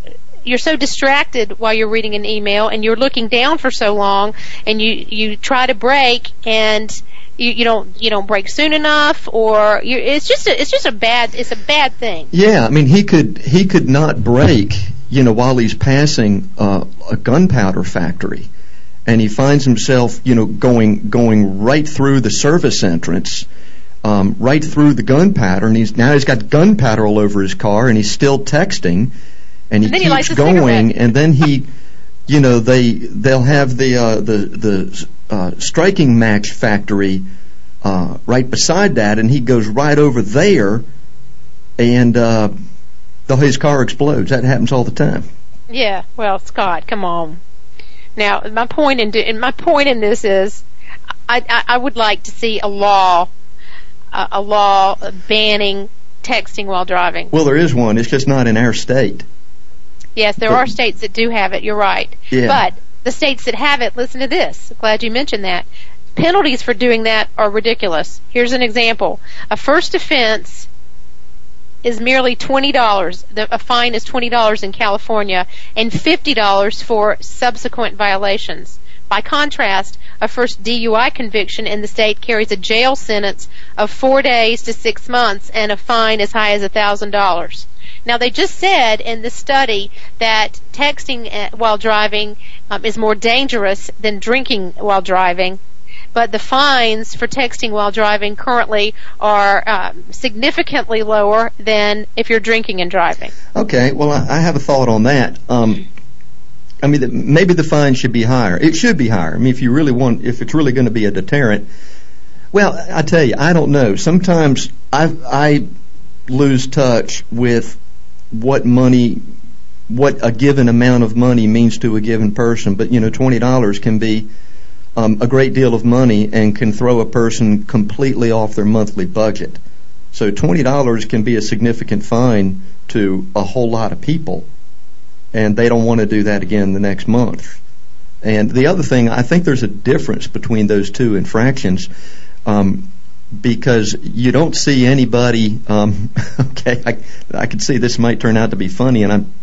you're so distracted while you're reading an email, and you're looking down for so long, and you you try to break and you, you don't you don't break soon enough, or you, it's just a, it's just a bad it's a bad thing. Yeah, I mean he could he could not brake, you know, while he's passing uh, a gunpowder factory, and he finds himself, you know, going going right through the service entrance, um, right through the gunpowder, and he's now he's got gunpowder all over his car, and he's still texting, and he And then he keeps going, and then he, you know, they they'll have the uh, the the uh, striking match factory uh, right beside that, and he goes right over there and the, his car explodes. That happens all the time. Yeah, well, Scott, come on. Now, my point in and my point in this is, I, I, I would like to see a law, a, a law banning texting while driving. Well, there is one. It's just not in our state. Yes, there But- are states that do have it. You're right. Yeah. But the states that have it, listen to this. Glad you mentioned that. Penalties for doing that are ridiculous. Here's an example. A first offense is merely twenty dollars. A fine is twenty dollars in California, and fifty dollars for subsequent violations. By contrast, a first DUI conviction in the state carries a jail sentence of four days to six months and a fine as high as a thousand dollars. Now, they just said in the study that texting uh, while driving um, is more dangerous than drinking while driving, but the fines for texting while driving currently are um, significantly lower than if you're drinking and driving. Okay. Well, I, I have a thought on that. Um, I mean, maybe the fine should be higher. It should be higher. I mean, if you really want, if it's really going to be a deterrent. Well, I tell you, I don't know. Sometimes I I lose touch with what money, what a given amount of money means to a given person. But you know, twenty dollars can be um, a great deal of money and can throw a person completely off their monthly budget. So twenty dollars can be a significant fine to a whole lot of people, and they don't want to do that again the next month. And the other thing, I think there's a difference between those two infractions. Um, because you don't see anybody. Um, okay, I, I can see this might turn out to be funny, and I'm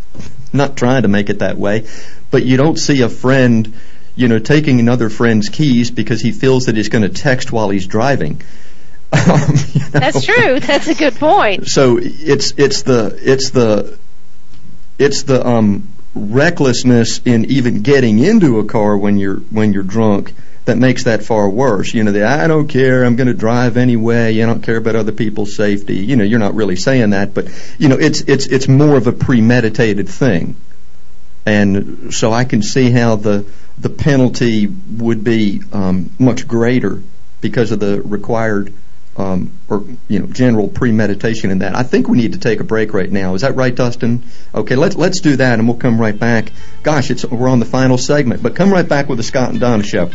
not trying to make it that way, but you don't see a friend, you know, taking another friend's keys because he feels that he's going to text while he's driving. Um, you know? That's true. That's a good point. So it's it's the it's the it's the um, recklessness in even getting into a car when you're when you're drunk that makes that far worse. You know, the I don't care, I'm going to drive anyway. I don't care about other people's safety. You know, you're not really saying that, but you know, it's it's it's more of a premeditated thing. And so I can see how the the penalty would be um, much greater because of the required um, or you know general premeditation in that. I think we need to take a break right now. Is that right, Dustin? Okay, let's let's do that, and we'll come right back. Gosh, it's we're on the final segment, but come right back with the Scott and Donna show.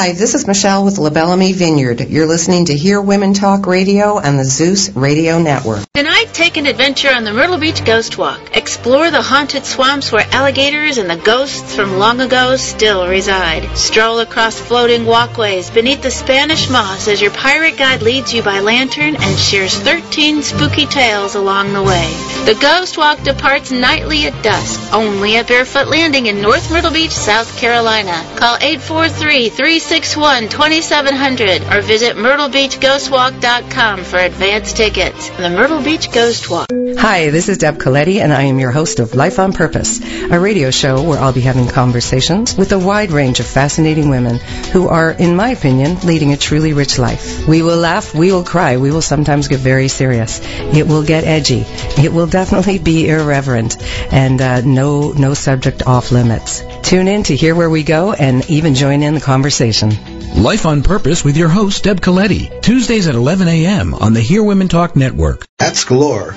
Hi, this is Michelle with La Belle Amie Vineyard. You're listening to Hear Women Talk Radio on the Zeus Radio Network. Tonight, take an adventure on the Myrtle Beach Ghost Walk. Explore the haunted swamps where alligators and the ghosts from long ago still reside. Stroll across floating walkways beneath the Spanish moss as your pirate guide leads you by lantern and shares 13 spooky tales along the way. The Ghost Walk departs nightly at dusk, only at Barefoot Landing in North Myrtle Beach, South Carolina. Call 843 360 661-2700 or visit myrtlebeachghostwalk.com for advance tickets. The Myrtle Beach Ghost Walk. Hi, this is Deb Coletti, and I am your host of Life on Purpose, a radio show where I'll be having conversations with a wide range of fascinating women who are, in my opinion, leading a truly rich life. We will laugh, we will cry, we will sometimes get very serious. It will get edgy. It will definitely be irreverent, and uh, no no subject off limits. Tune in to hear where we go, and even join in the conversation. Life on Purpose with your host, Deb Coletti. Tuesdays at 11 a.m. on the Hear Women Talk Network. That's Galore.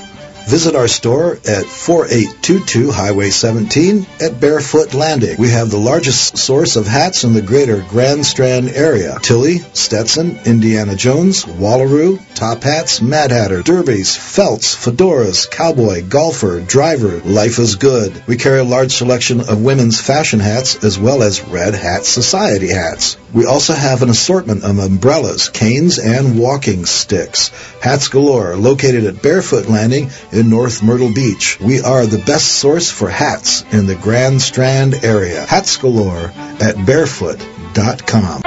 Visit our store at 4822 Highway 17 at Barefoot Landing. We have the largest source of hats in the greater Grand Strand area. Tilley, Stetson, Indiana Jones, Wallaroo, Top Hats, Mad Hatter, Derbies, Felts, Fedoras, Cowboy, Golfer, Driver, Life is Good. We carry a large selection of women's fashion hats as well as Red Hat Society hats. We also have an assortment of umbrellas, canes, and walking sticks. Hats Galore, located at Barefoot Landing in North Myrtle Beach. We are the best source for hats in the Grand Strand area. Hats Galore at barefoot.com.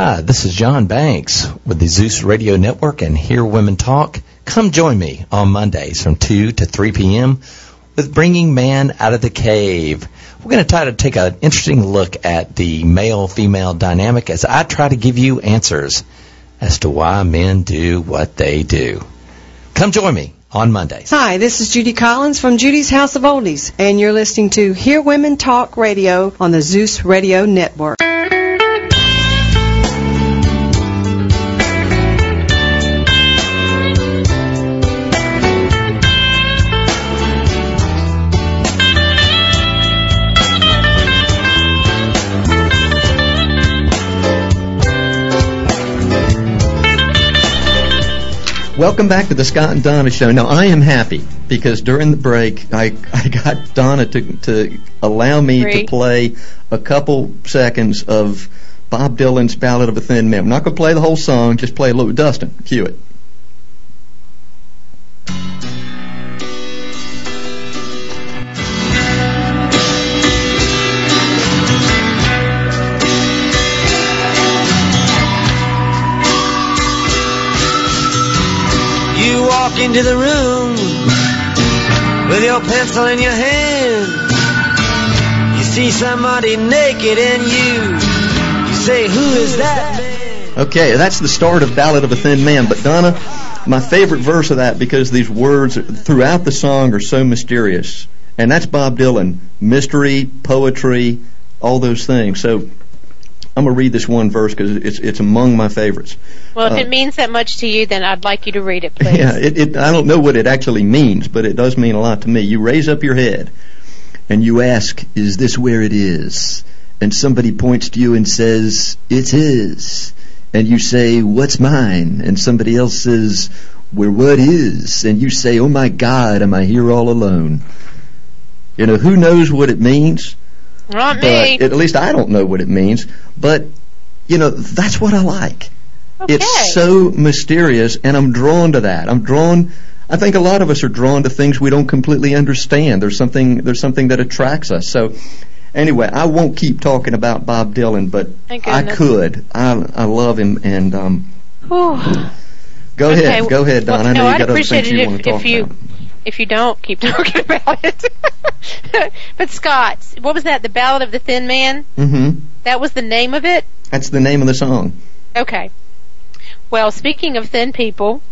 Hi, this is John Banks with the Zeus Radio Network and Hear Women Talk. Come join me on Mondays from 2 to 3 p.m. with Bringing Man Out of the Cave. We're going to try to take an interesting look at the male-female dynamic as I try to give you answers as to why men do what they do. Come join me on Mondays. Hi, this is Judy Collins from Judy's House of Oldies, and you're listening to Hear Women Talk Radio on the Zeus Radio Network. Welcome back to the Scott and Donna Show. Now, I am happy because during the break, I, I got Donna to, to allow me to play a couple seconds of Bob Dylan's Ballad of a Thin Man. I'm not going to play the whole song, just play a little. Dustin, cue it. Into the room with your pencil in your hand. You see somebody naked and you, you say, Who is that? Okay, that's the start of Ballad of a Thin Man. But Donna, my favorite verse of that because these words throughout the song are so mysterious, and that's Bob Dylan, mystery, poetry, all those things. So I'm gonna read this one verse because it's it's among my favorites. Well, if Uh, it means that much to you, then I'd like you to read it, please. Yeah, it, it, I don't know what it actually means, but it does mean a lot to me. You raise up your head and you ask, Is this where it is? And somebody points to you and says, It's his. And you say, What's mine? And somebody else says, Where what is? And you say, Oh my God, am I here all alone? You know, who knows what it means? Not but me. at least I don't know what it means. But you know, that's what I like. Okay. It's so mysterious, and I'm drawn to that. I'm drawn. I think a lot of us are drawn to things we don't completely understand. There's something. There's something that attracts us. So, anyway, I won't keep talking about Bob Dylan, but I could. I I love him, and um, Whew. go Okay, ahead, go ahead, Don. Well, I know no, you I'd got other appreciate things it you if, want to talk if you about. If you don't keep talking about it. but Scott, what was that? The Ballad of the Thin Man? Mm-hmm. That was the name of it. That's the name of the song. Okay. Well, speaking of thin people,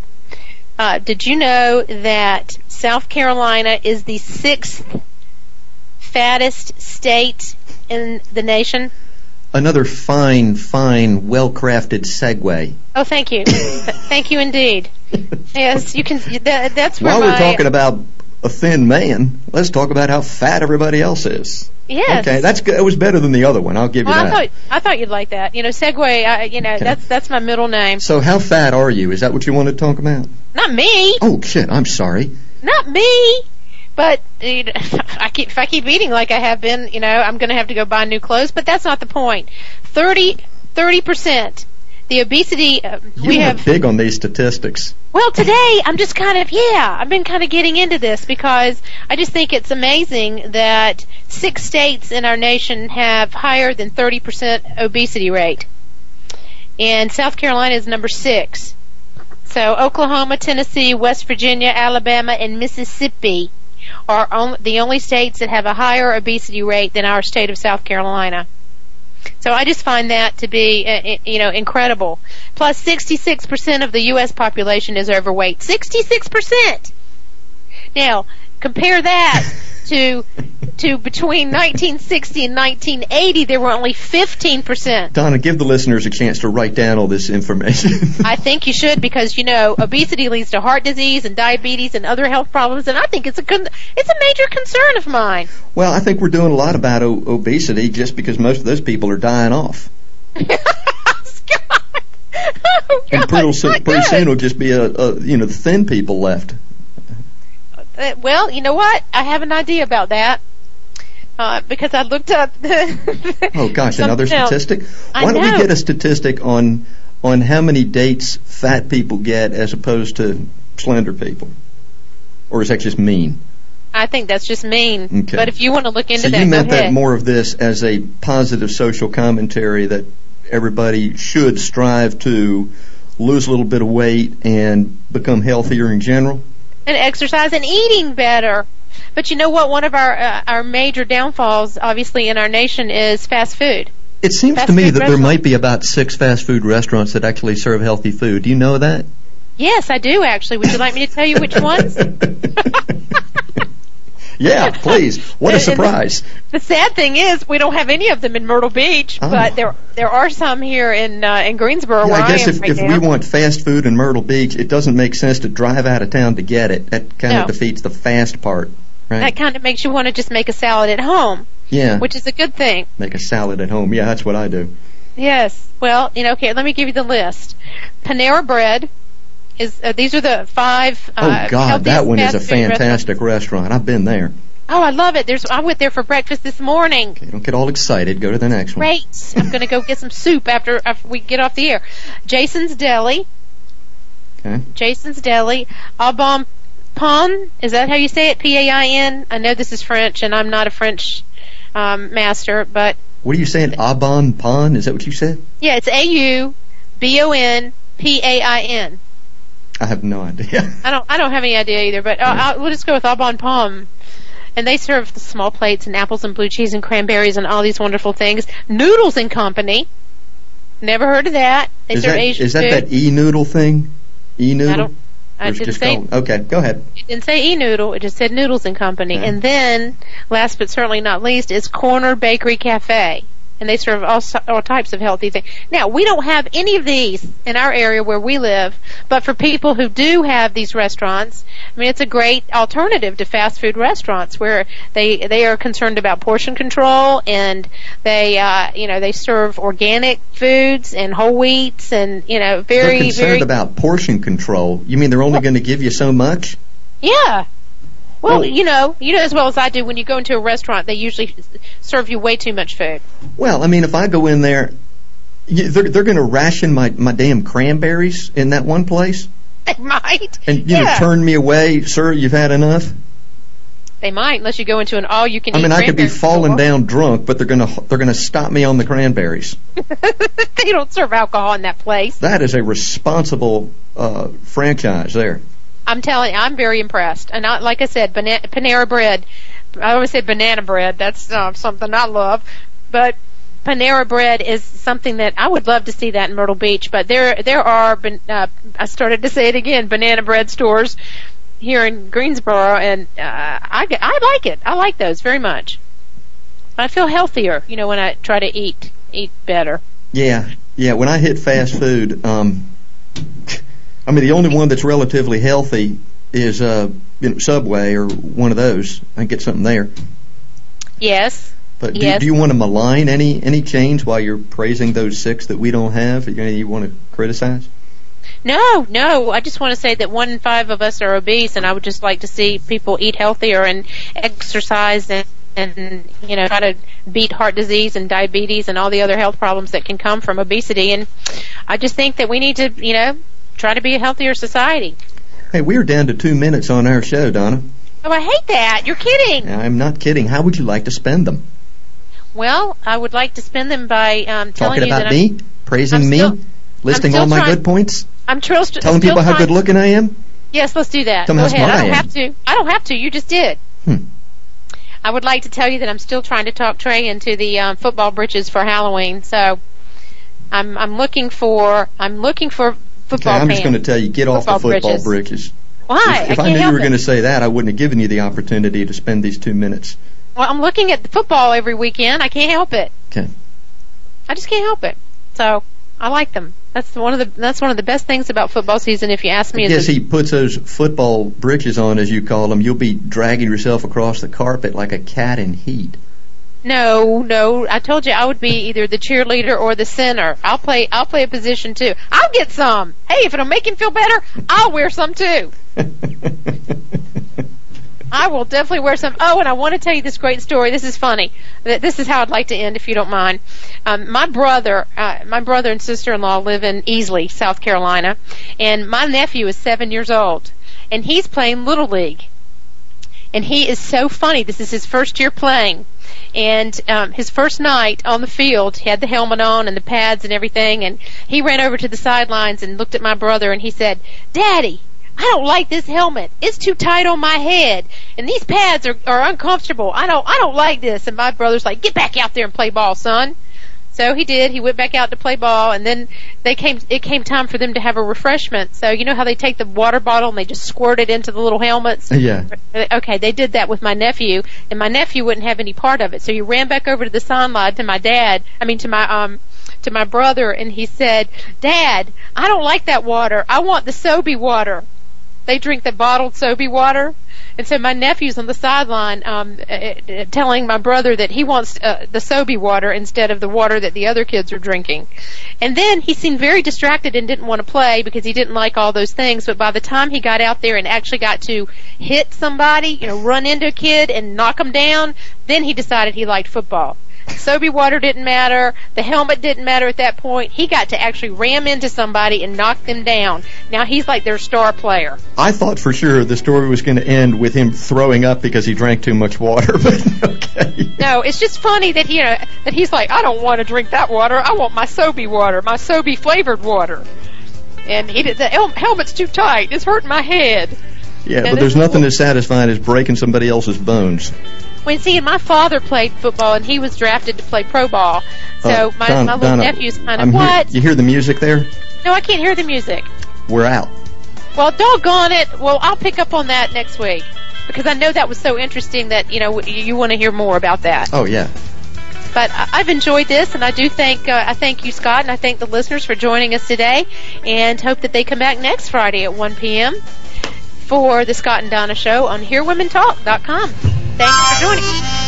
uh, did you know that South Carolina is the sixth fattest state in the nation? Another fine, fine, well-crafted segue. Oh, thank you. thank you indeed. Yes, you can. That, that's where While my, we're talking about a thin man, let's talk about how fat everybody else is. Yes. Okay, that's good. It was better than the other one. I'll give you Well, I thought I thought you'd like that. You know, segue. I, you know, Okay. that's that's my middle name. So how fat are you? Is that what you want to talk about? Not me. Oh shit! I'm sorry. Not me. But you know, I keep, if I keep eating like I have been, you know, I'm going to have to go buy new clothes. But that's not the point. Thirty percent the obesity. Uh, we have big on these statistics. Well, today I'm just kind of yeah. I've been kind of getting into this because I just think it's amazing that six states in our nation have higher than 30% obesity rate, and South Carolina is number six. So Oklahoma, Tennessee, West Virginia, Alabama, and Mississippi are on, the only states that have a higher obesity rate than our state of South Carolina. So I just find that to be, uh, you know, incredible. Plus, 66% of the U.S. population is overweight. 66%. Now, compare that to to between 1960 and 1980, there were only 15%. Donna, give the listeners a chance to write down all this information. I think you should because you know obesity leads to heart disease and diabetes and other health problems, and I think it's a con- it's a major concern of mine. well, I think we're doing a lot about o- obesity just because most of those people are dying off. Oh, and pretty, soon, pretty soon it'll just be a, a you know the thin people left. Uh, well, you know what? I have an idea about that. Uh, because I looked up. Oh gosh, another Something else. statistic. Why don't we get a statistic on on how many dates fat people get as opposed to slender people? Or is that just mean? I think that's just mean. Okay. But if you want to look into so that, you meant that more of this as a positive social commentary that everybody should strive to lose a little bit of weight and become healthier in general? And exercise and eating better. But you know what? One of our uh, our major downfalls, obviously, in our nation is fast food. It seems Fast to me that there might be about six fast food restaurants that actually serve healthy food. Do you know that? Yes, I do actually. Would you like me to tell you which ones? Yeah, please. What a and the- surprise. The sad thing is, we don't have any of them in Myrtle Beach, Oh. but there there are some here in uh, in Greensboro Yeah, where I guess am if, right if now. we want fast food in Myrtle Beach, it doesn't make sense to drive out of town to get it. That kind No. of defeats the fast part, right? That kind of makes you want to just make a salad at home, yeah, which is a good thing. make a salad at home. Yeah, that's what I do. Yes. Well, you know, okay. Let me give you the list. Panera Bread is. Uh, these are the five. Oh Uh, God, that one is a fast food restaurants. fantastic restaurant. I've been there. Oh, I love it. There's. I went there for breakfast this morning. Don't get all excited. Go to the next one. Great. I'm going to go get some soup after, after we get off the air. Jason's Deli. Okay. Jason's Deli. Aubon Pon. Is that how you say it? P A I N. I know this is French, and I'm not a French um, master, but What are you saying? Aubon Pon? Is that what you said? yeah, it's A U B O N P A I N. I have no idea. I don't. I don't have any idea either. But uh, I'll, we'll just go with Aubon Palm. And they serve the small plates and apples and blue cheese and cranberries and all these wonderful things. Noodles and Company. Never heard of that. They is serve that Asian is that food. that e noodle thing? E noodle. I don't. I didn't just say. called- okay, go ahead. It didn't say e noodle. It just said Noodles and Company. And then, last but certainly not least, is Corner Bakery Cafe. And they serve all, all types of healthy things. Now, we don't have any of these in our area where we live, but for people who do have these restaurants, I mean, it's a great alternative to fast food restaurants where they they are concerned about portion control and they uh, you know they serve organic foods and whole wheats and you know very They're very concerned very about portion control. You mean they're only going to give you so much? Yeah. Well, you know, you know as well as I do. When you go into a restaurant, they usually serve you way too much food. Well, I mean, if I go in there, they're they're going to ration my my damn cranberries in that one place, They might. and you know turn me away, sir. You've had enough. They might, unless you go into an all-you-can-eat. I mean, I could be falling store. down drunk, but they're going to they're going to stop me on the cranberries. they don't serve alcohol in that place. That is a responsible uh, franchise there. I'm telling you, I'm very impressed. And I, like I said, bana- Panera Bread. I always say banana bread. That's uh, something I love. But Panera Bread is something that I would love to see that in Myrtle Beach. But there, there are. Uh, I started to say it again. Banana bread stores here in Greensboro, and uh, I, I like it. I like those very much. I feel healthier, you know, when I try to eat eat better. Yeah, yeah. When I hit fast food, um, I mean, the only one that's relatively healthy is uh, you know, Subway or one of those. I can get something there. Yes. But do, Yes. do you want to malign any any chains while you're praising those six that we don't have? You, you want to criticize? No, no. I just want to say that one in five of us are obese, and I would just like to see people eat healthier and exercise and and you know try to beat heart disease and diabetes and all the other health problems that can come from obesity. And I just think that we need to you know try to be a healthier society. Hey, we're down to two minutes on our show, Donna. Oh, I hate that. You're kidding. I'm not kidding. How would you like to spend them? Well, I would like to spend them by um, telling Talking you about that me? I'm, Praising I'm me? still- listing all my trying- good points? I'm tr- st- Telling people how good looking I am? Yes, let's do that. Tell me Go ahead. I I don't am. have to. I don't have to. You just did. Hmm. I would like to tell you that I'm still trying to talk Trey into the um, football britches for Halloween. So I'm I'm looking for I'm looking for Okay, I'm just going to tell you, get off the Football football britches. britches. Why? If, if I I, knew you were going to say that, I wouldn't have given you the opportunity to spend these two minutes. Well, I'm looking at the football every weekend. I can't help it. Okay. I just can't help it. So I like them. That's one of the that's one of the best things about football season. If you ask me, Yes, he puts those football britches on, as you call them. You'll be dragging yourself across the carpet like a cat in heat. No, no. I told you I would be either the cheerleader or the center. I'll play. I'll play a position too. I'll get some. Hey, if it'll make him feel better, I'll wear some too. I will definitely wear some. Oh, and I want to tell you this great story. This is funny. This is how I'd like to end, if you don't mind. Um, my brother, uh, my brother and sister-in-law live in Easley, South Carolina, and my nephew is seven years old, and he's playing little league. And he is so funny. This is his first year playing. And um, his first night on the field, he had the helmet on and the pads and everything. And he ran over to the sidelines and looked at my brother and he said, "Daddy, I don't like this helmet. It's too tight on my head, and these pads are, are uncomfortable. I don't I don't like this." And my brother's like, "Get back out there and play ball, son." So he did. He went back out to play ball, and then they came. It came time for them to have a refreshment. So you know how they take the water bottle and they just squirt it into the little helmets. Yeah. Okay, they did that with my nephew, and my nephew wouldn't have any part of it. So he ran back over to the sideline to my dad. I mean, to my um, to my brother, and he said, "Dad, I don't like that water. I want the Sobe water." They drink the bottled Sobe water. And so my nephew's on the sideline um, uh, uh, telling my brother that he wants uh, the Sobe water instead of the water that the other kids are drinking. And then he seemed very distracted and didn't want to play because he didn't like all those things. But by the time he got out there and actually got to hit somebody, you know, run into a kid and knock him down, then he decided he liked football. Sobe water didn't matter. The helmet didn't matter at that point. He got to actually ram into somebody and knock them down. Now he's like their star player. I thought for sure the story was going to end with him throwing up because he drank too much water, but okay. No, it's just funny that you know that he's like, I don't want to drink that water. I want my Sobe water, my Sobe flavored water. And he did the hel- helmet's too tight. It's hurting my head. Yeah, And but there's nothing as satisfying as breaking somebody else's bones. When see, my father played football and he was drafted to play pro ball. So Uh, my, Don- my little Donna, nephew's kind of hear- what? you hear the music there? No, I can't hear the music. We're out. Well, doggone it. Well, I'll pick up on that next week because I know that was so interesting that you know you want to hear more about that. Oh yeah. But I've enjoyed this, and I do thank uh, I thank you, Scott, and I thank the listeners for joining us today, and hope that they come back next Friday at 1 p.m. for the Scott and Donna Show on HearWomenTalk.com. Thanks for joining.